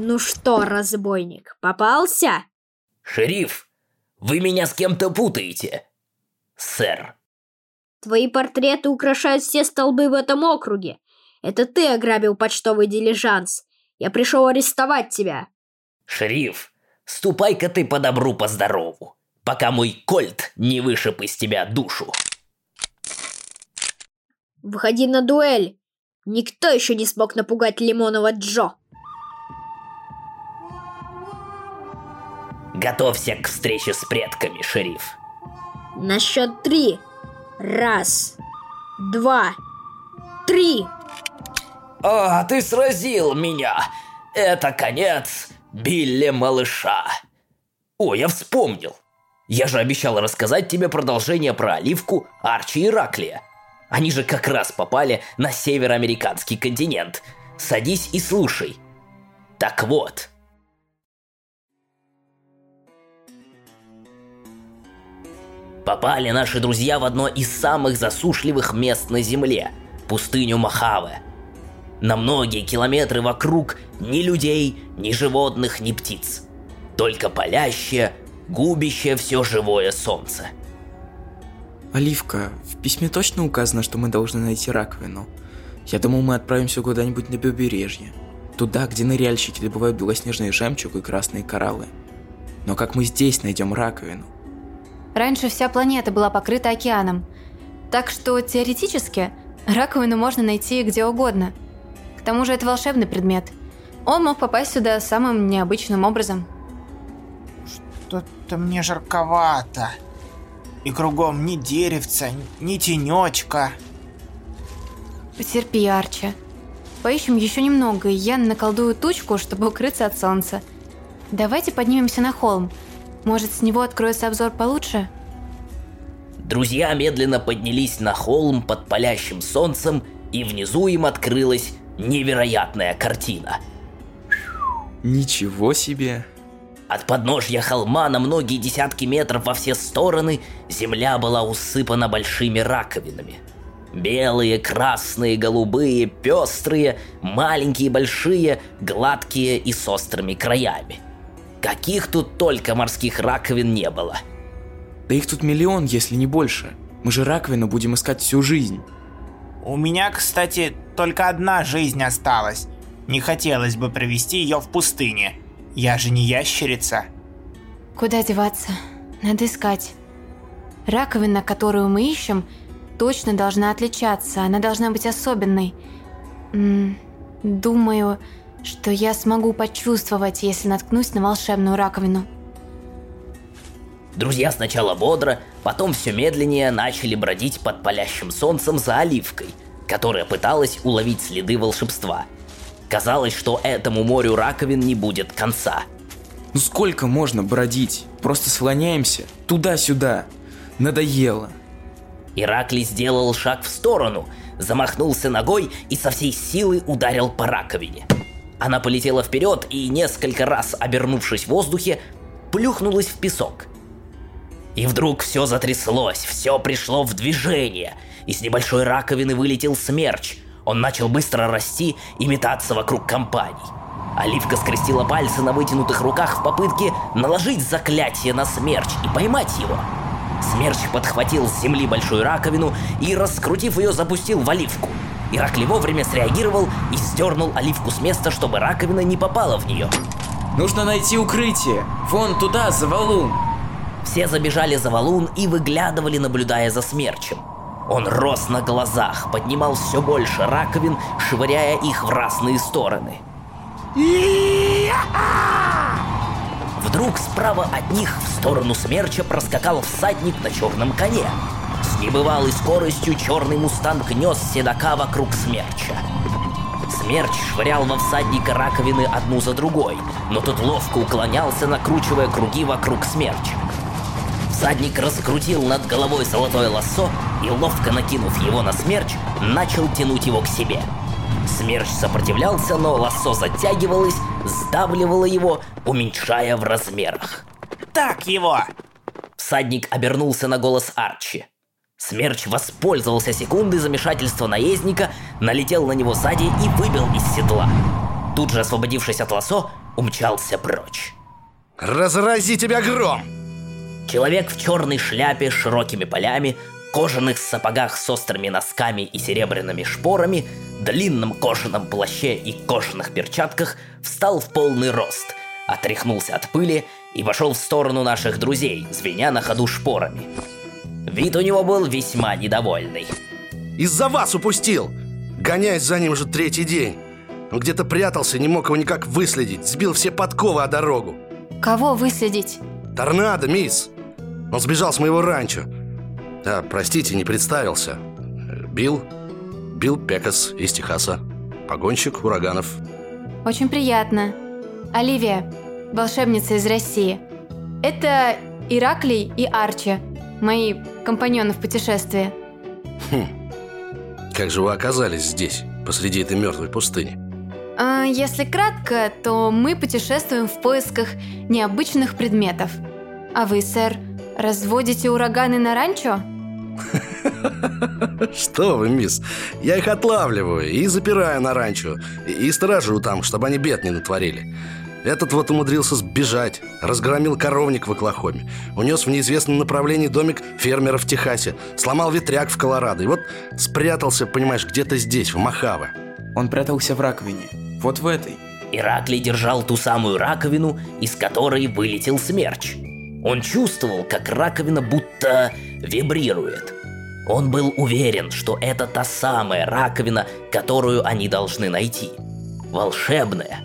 Ну что, разбойник, попался? Шериф, вы меня с кем-то путаете. Сэр. Твои портреты украшают все столбы в этом округе. Это ты ограбил почтовый дилижанс. Я пришел арестовать тебя. Шериф, ступай-ка ты по добру, по здорову, пока мой кольт не вышиб из тебя душу. Выходи на дуэль. Никто еще не смог напугать Лимонова Джо. Готовься к встрече с предками, шериф. На счет три. Раз, два, три. А, ты сразил меня. Это конец Билли малыша. О, я вспомнил. Я же обещал рассказать тебе продолжение про Оливку, Арчи и Раклия. Они же как раз попали на североамериканский континент. Садись и слушай. Так вот. Попали наши друзья в одно из самых засушливых мест на Земле – пустыню Махаве. На многие километры вокруг ни людей, ни животных, ни птиц. Только палящее, губящее все живое солнце. Оливка, в письме точно указано, что мы должны найти раковину. Я думал, мы отправимся куда-нибудь на побережье. Туда, где ныряльщики добывают белоснежный жемчуг и красные кораллы. Но как мы здесь найдем раковину? Раньше вся планета была покрыта океаном. Так что, теоретически, раковину можно найти где угодно. К тому же это волшебный предмет. Он мог попасть сюда самым необычным образом. Что-то мне жарковато. И кругом ни деревца, ни тенечка. Потерпи, Арчи. Поищем еще немного, и я наколдую тучку, чтобы укрыться от солнца. Давайте поднимемся на холм. Может, с него откроется обзор получше? Друзья медленно поднялись на холм под палящим солнцем, и внизу им открылась невероятная картина. Ничего себе! От подножья холма на многие десятки метров во все стороны земля была усыпана большими раковинами. Белые, красные, голубые, пестрые, маленькие, большие, гладкие и с острыми краями. Каких тут только морских раковин не было. Да их тут миллион, если не больше. Мы же раковину будем искать всю жизнь. У меня, кстати, только одна жизнь осталась. Не хотелось бы провести ее в пустыне. Я же не ящерица. Куда деваться? Надо искать. Раковина, которую мы ищем, точно должна отличаться. Она должна быть особенной. Думаю, что я смогу почувствовать, если наткнусь на волшебную раковину. Друзья сначала бодро, потом все медленнее начали бродить под палящим солнцем за оливкой, которая пыталась уловить следы волшебства – Казалось, что этому морю раковин не будет конца. Ну сколько можно бродить? Просто слоняемся туда-сюда. Надоело. Ираклий сделал шаг в сторону, замахнулся ногой и со всей силы ударил по раковине. Она полетела вперед и, несколько раз обернувшись в воздухе, плюхнулась в песок. И вдруг все затряслось, все пришло в движение. Из небольшой раковины вылетел смерч – он начал быстро расти и метаться вокруг компаний. Оливка скрестила пальцы на вытянутых руках в попытке наложить заклятие на смерч и поймать его. Смерч подхватил с земли большую раковину и, раскрутив ее, запустил в оливку. Иракли вовремя среагировал и сдернул оливку с места, чтобы раковина не попала в нее. Нужно найти укрытие. Вон туда, за валун. Все забежали за валун и выглядывали, наблюдая за смерчем. Он рос на глазах, поднимал все больше раковин, швыряя их в разные стороны. Вдруг справа от них в сторону смерча проскакал всадник на черном коне. С небывалой скоростью черный мустанг нес седока вокруг смерча. Смерч швырял во всадника раковины одну за другой, но тот ловко уклонялся, накручивая круги вокруг смерча. Всадник раскрутил над головой золотое лассо и, ловко накинув его на смерч, начал тянуть его к себе. Смерч сопротивлялся, но лассо затягивалось, сдавливало его, уменьшая в размерах. «Так его!» Всадник обернулся на голос Арчи. Смерч воспользовался секундой замешательства наездника, налетел на него сзади и выбил из седла. Тут же освободившись от лассо, умчался прочь. Разрази тебя гром! Человек в черной шляпе с широкими полями, кожаных сапогах с острыми носками и серебряными шпорами, длинном кожаном плаще и кожаных перчатках встал в полный рост, отряхнулся от пыли и пошел в сторону наших друзей, звеня на ходу шпорами. Вид у него был весьма недовольный. Из-за вас упустил! Гоняюсь за ним уже третий день. Он где-то прятался, не мог его никак выследить, сбил все подковы о дорогу. Кого выследить? Торнадо, мисс! Он сбежал с моего ранчо. А, простите, не представился. Билл, Билл Пекас из Техаса. Погонщик ураганов. Очень приятно. Оливия, волшебница из России. Это Ираклий и Арчи, мои компаньоны в путешествии. Как же вы оказались здесь, посреди этой мертвой пустыни? А, если кратко, то мы путешествуем в поисках необычных предметов. А вы, сэр, разводите ураганы на ранчо? Что вы, мисс? Я их отлавливаю и запираю на ранчо, и, сторожу там, чтобы они бед не натворили. Этот вот умудрился сбежать, разгромил коровник в Оклахоме, унес в неизвестном направлении домик фермера в Техасе, сломал ветряк в Колорадо и вот спрятался, понимаешь, где-то здесь, в Мохаве. Он прятался в раковине. Вот в этой. Ираклий держал ту самую раковину, из которой вылетел смерч. Он чувствовал, как раковина будто вибрирует. Он был уверен, что это та самая раковина, которую они должны найти. Волшебная.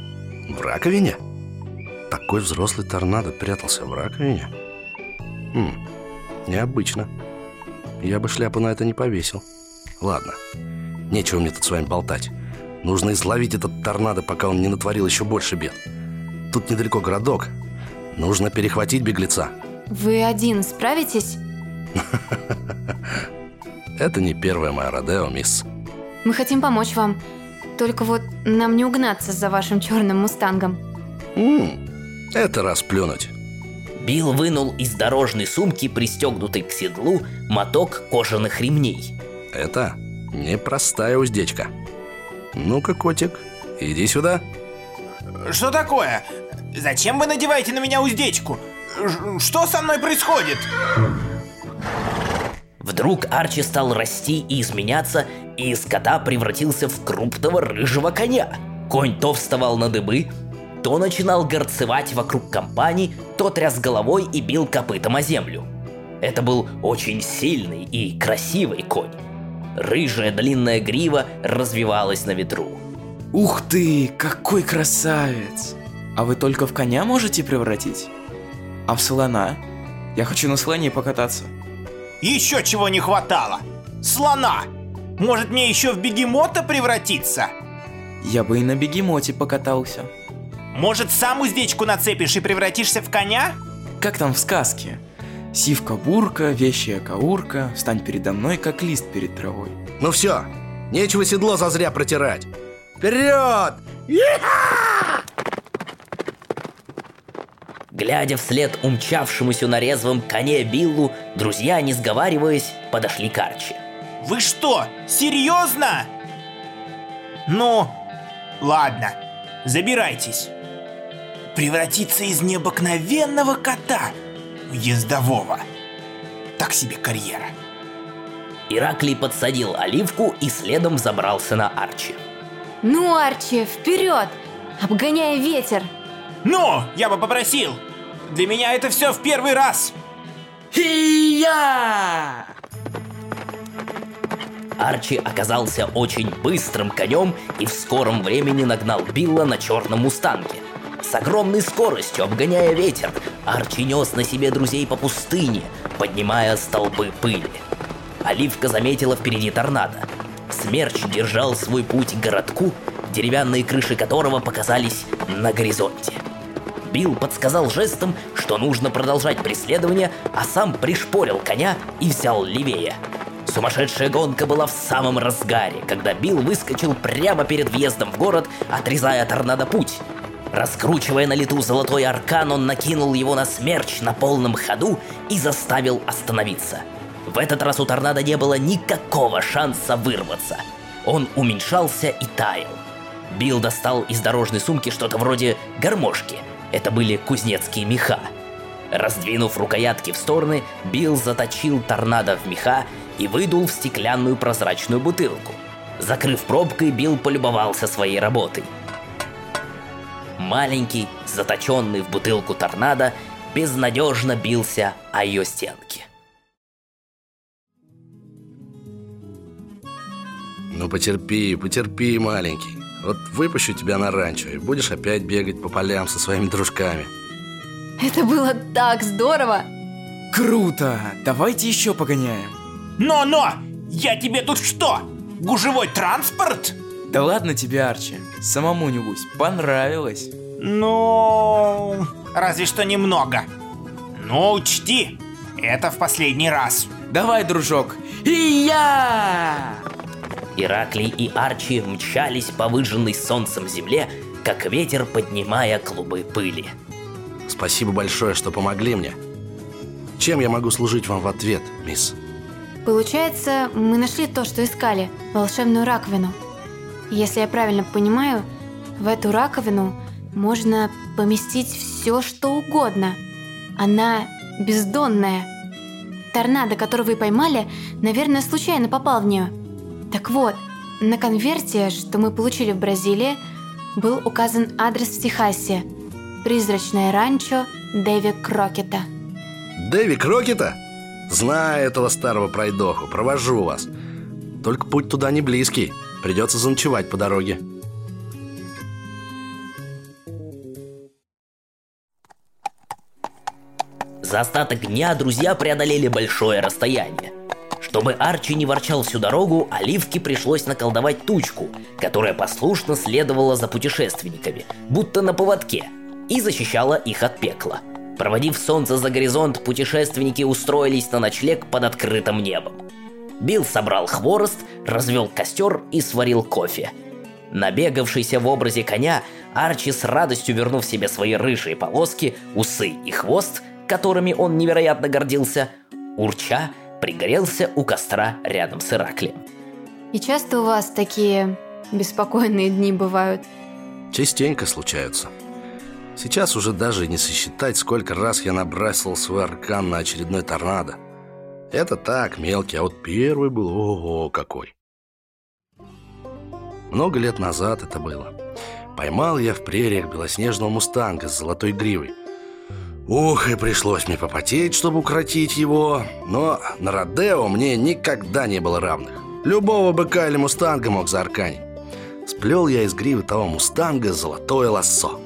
В раковине? Такой взрослый торнадо прятался в раковине? Хм, необычно. Я бы шляпу на это не повесил. Ладно, нечего мне тут с вами болтать. Нужно изловить этот торнадо, пока он не натворил еще больше бед. Тут недалеко городок. Нужно перехватить беглеца. Вы один справитесь? Это не первая моя Родео, мисс. Мы хотим помочь вам. Только вот нам не угнаться за вашим черным мустангом. М, это расплюнуть. Билл вынул из дорожной сумки, пристегнутый к седлу, моток кожаных ремней. Это непростая уздечка. Ну-ка, котик, иди сюда. Что такое? Зачем вы надеваете на меня уздечку? Что со мной происходит? Вдруг Арчи стал расти и изменяться, и из кота превратился в крупного рыжего коня. Конь то вставал на дыбы, то начинал горцевать вокруг компании, то тряс головой и бил копытом о землю. Это был очень сильный и красивый конь. Рыжая длинная грива развивалась на ветру. Ух ты, какой красавец! А вы только в коня можете превратить? А в слона? Я хочу на слоне покататься. Еще чего не хватало? Слона! Может мне еще в бегемота превратиться? Я бы и на бегемоте покатался. Может сам уздечку нацепишь и превратишься в коня? Как там в сказке? Сивка-бурка, вещая каурка, встань передо мной, как лист перед травой. Ну все, нечего седло зазря протирать. Вперед! Глядя вслед умчавшемуся на резвом коне Биллу, друзья, не сговариваясь, подошли к Арчи. Вы что, серьезно? Ну, ладно, забирайтесь. Превратиться из необыкновенного кота в ездового. Так себе карьера. Ираклий подсадил оливку и следом забрался на Арчи. Ну, Арчи, вперед! Обгоняя ветер! Ну, я бы попросил. Для меня это все в первый раз. Хия! Арчи оказался очень быстрым конем и в скором времени нагнал Билла на черном мустанге. С огромной скоростью, обгоняя ветер, Арчи нес на себе друзей по пустыне, поднимая столбы пыли. Оливка заметила впереди торнадо. Смерч держал свой путь к городку, деревянные крыши которого показались на горизонте. Билл подсказал жестом, что нужно продолжать преследование, а сам пришпорил коня и взял левее. Сумасшедшая гонка была в самом разгаре, когда Билл выскочил прямо перед въездом в город, отрезая торнадо путь. Раскручивая на лету золотой аркан, он накинул его на смерч на полном ходу и заставил остановиться. В этот раз у торнадо не было никакого шанса вырваться. Он уменьшался и таял. Билл достал из дорожной сумки что-то вроде гармошки. Это были кузнецкие меха. Раздвинув рукоятки в стороны, Билл заточил торнадо в меха и выдул в стеклянную прозрачную бутылку. Закрыв пробкой, Билл полюбовался своей работой. Маленький, заточенный в бутылку торнадо, безнадежно бился о ее стенки. Ну потерпи, потерпи, маленький. Вот выпущу тебя на ранчо, и будешь опять бегать по полям со своими дружками. Это было так здорово! Круто! Давайте еще погоняем. Но-но! Я тебе тут что? Гужевой транспорт? Да ладно тебе, Арчи. Самому небось понравилось. Ну, разве что немного. Но учти, это в последний раз. Давай, дружок. И я! Ираклий и Арчи мчались по выжженной солнцем земле, как ветер, поднимая клубы пыли. Спасибо большое, что помогли мне. Чем я могу служить вам в ответ, мисс? Получается, мы нашли то, что искали – волшебную раковину. Если я правильно понимаю, в эту раковину можно поместить все, что угодно. Она бездонная. Торнадо, который вы поймали, наверное, случайно попал в нее. Так вот, на конверте, что мы получили в Бразилии, был указан адрес в Техасе. Призрачное ранчо Дэви Крокета. Дэви Крокета? Знаю этого старого пройдоху, провожу вас. Только путь туда не близкий, придется заночевать по дороге. За остаток дня друзья преодолели большое расстояние. Чтобы Арчи не ворчал всю дорогу, Оливке пришлось наколдовать тучку, которая послушно следовала за путешественниками, будто на поводке, и защищала их от пекла. Проводив солнце за горизонт, путешественники устроились на ночлег под открытым небом. Билл собрал хворост, развел костер и сварил кофе. Набегавшийся в образе коня, Арчи с радостью вернув себе свои рыжие полоски, усы и хвост, которыми он невероятно гордился, урча пригорелся у костра рядом с Ираклием. И часто у вас такие беспокойные дни бывают? Частенько случаются. Сейчас уже даже не сосчитать, сколько раз я набрасывал свой аркан на очередной торнадо. Это так, мелкий, а вот первый был, ого, какой. Много лет назад это было. Поймал я в прериях белоснежного мустанга с золотой гривой. Ух, и пришлось мне попотеть, чтобы укротить его. Но на Родео мне никогда не было равных. Любого быка или мустанга мог заарканить. Сплел я из гривы того мустанга золотое лассо.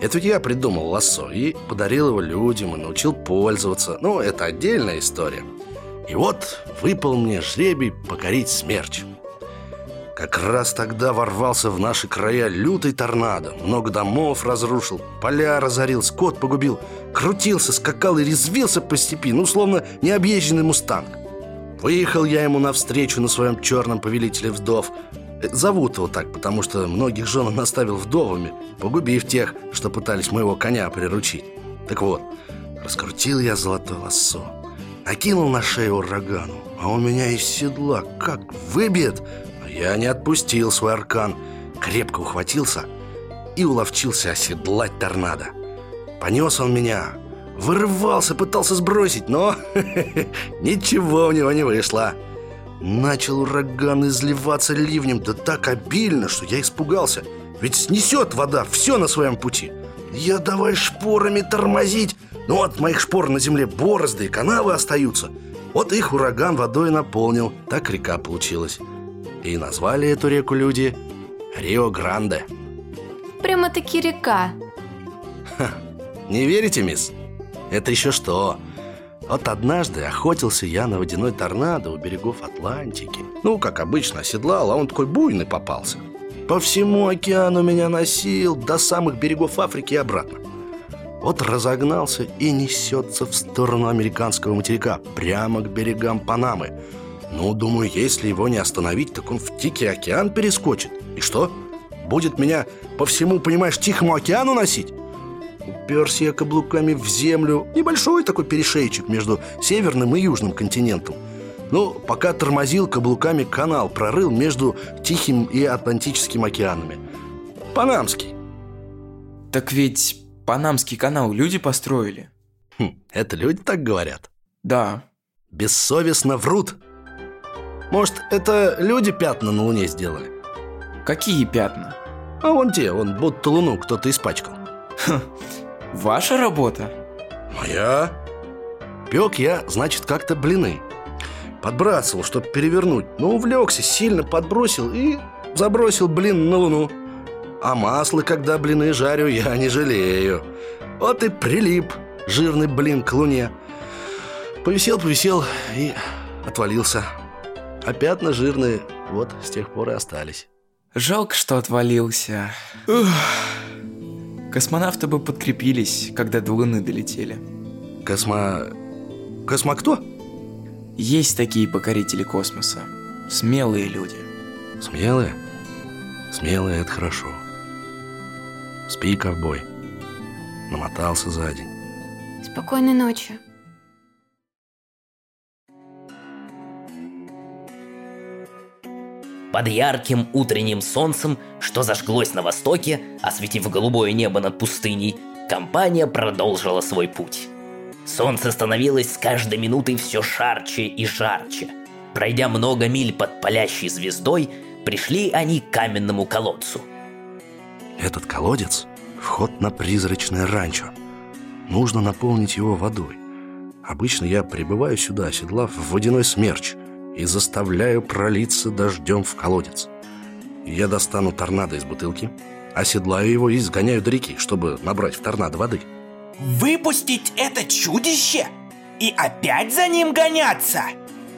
Это ведь я придумал лассо и подарил его людям и научил пользоваться. Ну, это отдельная история. И вот выпал мне жребий покорить смерч. Как раз тогда ворвался в наши края лютый торнадо. Много домов разрушил, поля разорил, скот погубил. Крутился, скакал и резвился по степи, ну, словно необъезженный мустанг. Выехал я ему навстречу на своем черном повелителе вдов. Э, Зовут его так, потому что многих жен он оставил вдовами, погубив тех, что пытались моего коня приручить. Так вот, раскрутил я золотое лассо, накинул на шею урагану, а он меня из седла как выбьет. Но я не отпустил свой аркан, крепко ухватился и уловчился оседлать торнадо. Понес он меня, вырывался, пытался сбросить, но ничего у него не вышло. Начал ураган изливаться ливнем, да так обильно, что я испугался. Ведь снесет вода все на своем пути. Я давай шпорами тормозить, но от моих шпор на земле борозды и канавы остаются. Вот их ураган водой наполнил, так река получилась. И назвали эту реку люди Рио-Гранде. Прямо-таки река. Не верите, мисс? Это еще что? Вот однажды охотился я на водяной торнадо у берегов Атлантики. Ну, как обычно, оседлал, а он такой буйный попался. По всему океану меня носил до самых берегов Африки и обратно. Вот разогнался и несется в сторону американского материка, прямо к берегам Панамы. Ну, думаю, если его не остановить, так он в Тихий океан перескочит. И что? Будет меня по всему, понимаешь, Тихому океану носить? Уперся я каблуками в землю. Небольшой такой перешейчик между северным и южным континентом. Ну, пока тормозил каблуками канал, прорыл между Тихим и Атлантическим океанами. Панамский. Так ведь Панамский канал люди построили. Хм, это люди так говорят? Да. Бессовестно врут. Может, это люди пятна на Луне сделали? Какие пятна? А вон те, вон будто Луну кто-то испачкал. Ваша работа? Моя? Пек я, значит, как-то блины. Подбрасывал, чтобы перевернуть, но увлекся, сильно подбросил и забросил блин на Луну. А масло, когда блины жарю, я не жалею. Вот и прилип жирный блин к Луне. Повисел, повисел и отвалился. А пятна жирные вот с тех пор и остались. Жалко, что отвалился. Ух. Космонавты бы подкрепились, когда до Луны долетели. Космо... Космо кто? Есть такие покорители космоса. Смелые люди. Смелые? Смелые – это хорошо. Спи, ковбой. Намотался за день. Спокойной ночи. Под ярким утренним солнцем, что зажглось на востоке, осветив голубое небо над пустыней, компания продолжила свой путь. Солнце становилось с каждой минутой все жарче и жарче. Пройдя много миль под палящей звездой, пришли они к каменному колодцу. Этот колодец – вход на призрачное ранчо. Нужно наполнить его водой. Обычно я прибываю сюда, оседлав в водяной смерч – и заставляю пролиться дождем в колодец. Я достану торнадо из бутылки, оседлаю его и сгоняю до реки, чтобы набрать в торнадо воды. Выпустить это чудище? И опять за ним гоняться?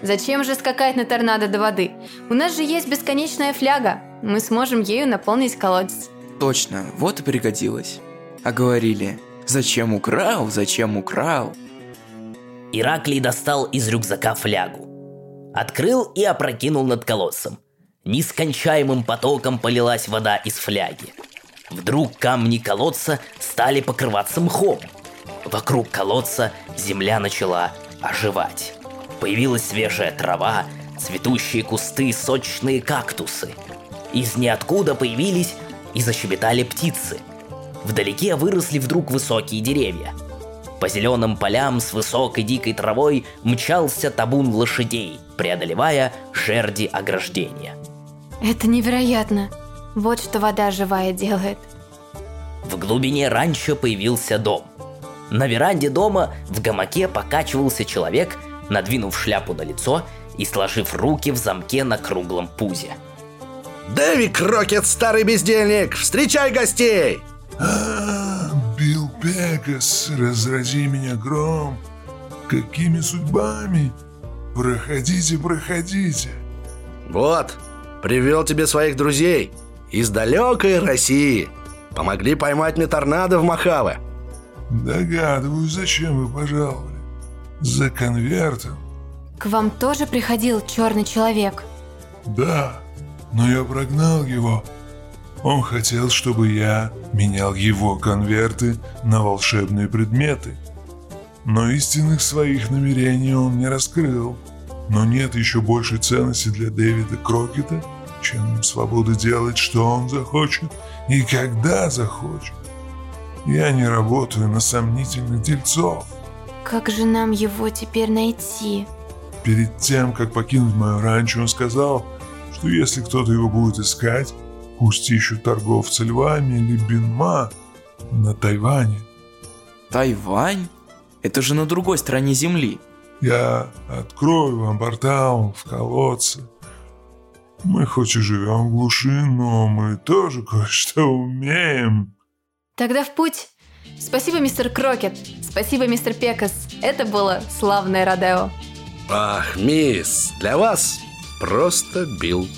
Зачем же скакать на торнадо до воды? У нас же есть бесконечная фляга. Мы сможем ею наполнить колодец. Точно, вот и пригодилось. А говорили, зачем украл, зачем украл? Ираклий достал из рюкзака флягу. Открыл и опрокинул над колодцем. Нескончаемым потоком полилась вода из фляги. Вдруг камни колодца стали покрываться мхом. Вокруг колодца земля начала оживать. Появилась свежая трава, цветущие кусты, сочные кактусы. Из ниоткуда появились и защебетали птицы. Вдалеке выросли вдруг высокие деревья. По зеленым полям с высокой дикой травой мчался табун лошадей, преодолевая жерди ограждения. Это невероятно. Вот что вода живая делает. В глубине ранчо появился дом. На веранде дома в гамаке покачивался человек, надвинув шляпу на лицо и сложив руки в замке на круглом пузе. Дэви Крокет, старый бездельник, встречай гостей! А, Билл Пегас, разрази меня гром. Какими судьбами? Проходите, проходите. Вот, привел тебе своих друзей из далекой России. Помогли поймать мне торнадо в Махаве. Догадываюсь, зачем вы пожаловали. За конвертом. К вам тоже приходил черный человек? Да, но я прогнал его. Он хотел, чтобы я менял его конверты на волшебные предметы. Но истинных своих намерений он не раскрыл. Но нет еще большей ценности для Дэвида Крокета, чем свобода делать, что он захочет и когда захочет. Я не работаю на сомнительных дельцов. Как же нам его теперь найти? Перед тем, как покинуть мое ранчо, он сказал, что если кто-то его будет искать, пусть ищут торговца львами или бинма на Тайване. Тайвань? Это же на другой стороне земли. Я открою вам портал в колодце. Мы хоть и живем в глуши, но мы тоже кое-что умеем. Тогда в путь. Спасибо, мистер Крокет. Спасибо, мистер Пекас. Это было славное Родео. Ах, мисс, для вас просто Билл.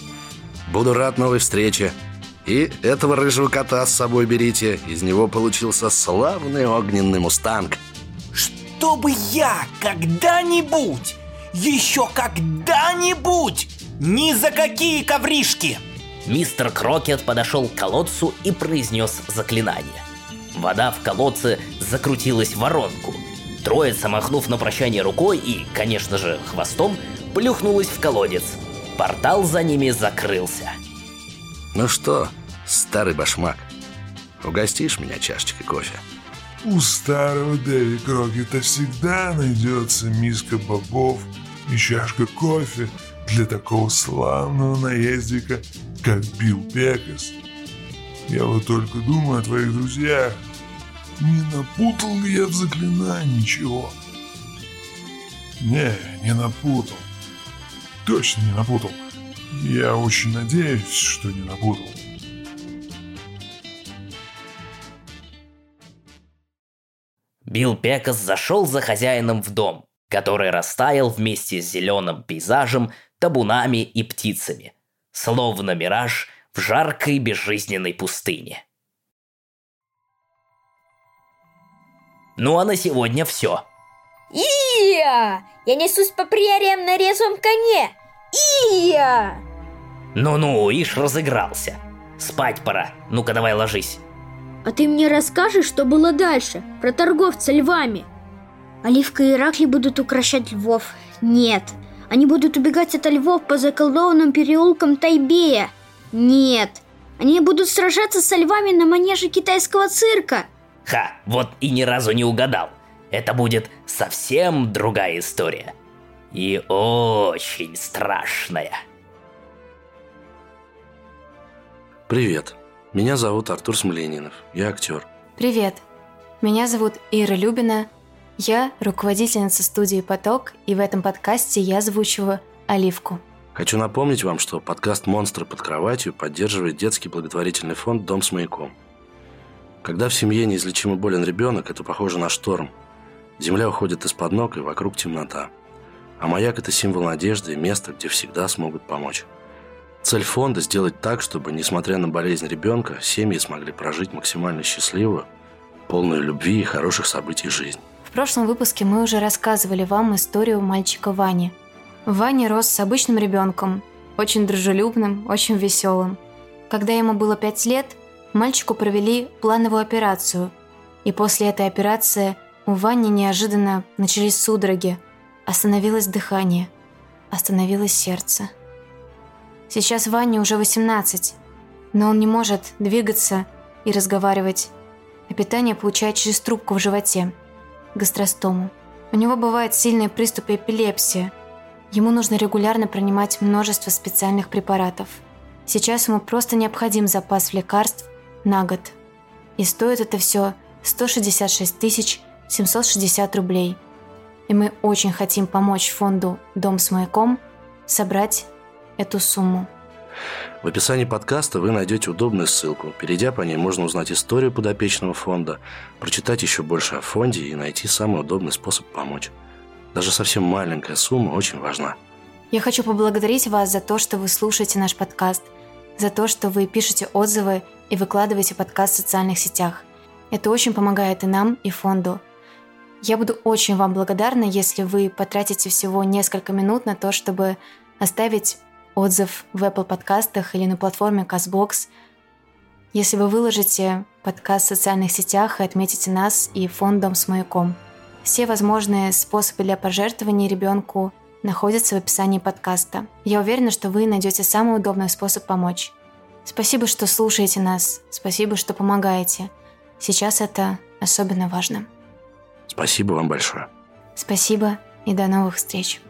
Буду рад новой встрече. И этого рыжего кота с собой берите. Из него получился славный огненный мустанг. Чтобы я когда-нибудь, еще когда-нибудь, ни за какие ковришки! Мистер Крокет подошел к колодцу и произнес заклинание. Вода в колодце закрутилась в воронку. Троица, махнув на прощание рукой и, конечно же, хвостом, плюхнулась в колодец. Портал за ними закрылся. Ну что, старый башмак, Угостишь меня чашечкой кофе? У старого Дэви Крокета всегда найдется миска бобов и чашка кофе для такого славного наездика, как Билл Пекас. Я вот только думаю о твоих друзьях. Не напутал ли я в заклинании чего? Не, не напутал. Точно не напутал. Я очень надеюсь, что не напутал. Билл Пекас зашел за хозяином в дом, который растаял вместе с зеленым пейзажем, табунами и птицами, словно мираж в жаркой безжизненной пустыне. Ну а на сегодня все. Ия! Я несусь по прериям на резвом коне! Ия! Ну-ну, ишь разыгрался. Спать пора. Ну-ка давай ложись. А ты мне расскажешь, что было дальше? Про торговца львами? Оливка и Иракли будут укращать львов. Нет. Они будут убегать от львов по заколдованным переулкам Тайбея. Нет. Они будут сражаться со львами на манеже китайского цирка. Ха, вот и ни разу не угадал. Это будет совсем другая история. И очень страшная. Привет. Меня зовут Артур Смоленинов. Я актер. Привет. Меня зовут Ира Любина. Я руководительница студии «Поток», и в этом подкасте я озвучиваю Оливку. Хочу напомнить вам, что подкаст «Монстры под кроватью» поддерживает детский благотворительный фонд «Дом с маяком». Когда в семье неизлечимо болен ребенок, это похоже на шторм. Земля уходит из-под ног, и вокруг темнота. А маяк – это символ надежды и место, где всегда смогут помочь. Цель фонда – сделать так, чтобы, несмотря на болезнь ребенка, семьи смогли прожить максимально счастливую, полную любви и хороших событий жизнь. В прошлом выпуске мы уже рассказывали вам историю мальчика Вани. Ваня рос с обычным ребенком, очень дружелюбным, очень веселым. Когда ему было пять лет, мальчику провели плановую операцию. И после этой операции у Вани неожиданно начались судороги, остановилось дыхание, остановилось сердце. Сейчас Ване уже 18, но он не может двигаться и разговаривать, а питание получает через трубку в животе – гастростому. У него бывают сильные приступы эпилепсии. Ему нужно регулярно принимать множество специальных препаратов. Сейчас ему просто необходим запас лекарств на год. И стоит это все 166 760 рублей. И мы очень хотим помочь фонду «Дом с маяком» собрать эту сумму. В описании подкаста вы найдете удобную ссылку. Перейдя по ней, можно узнать историю подопечного фонда, прочитать еще больше о фонде и найти самый удобный способ помочь. Даже совсем маленькая сумма очень важна. Я хочу поблагодарить вас за то, что вы слушаете наш подкаст, за то, что вы пишете отзывы и выкладываете подкаст в социальных сетях. Это очень помогает и нам, и фонду. Я буду очень вам благодарна, если вы потратите всего несколько минут на то, чтобы оставить отзыв в Apple подкастах или на платформе CastBox. Если вы выложите подкаст в социальных сетях и отметите нас и фондом с маяком. Все возможные способы для пожертвования ребенку находятся в описании подкаста. Я уверена, что вы найдете самый удобный способ помочь. Спасибо, что слушаете нас. Спасибо, что помогаете. Сейчас это особенно важно. Спасибо вам большое. Спасибо и до новых встреч.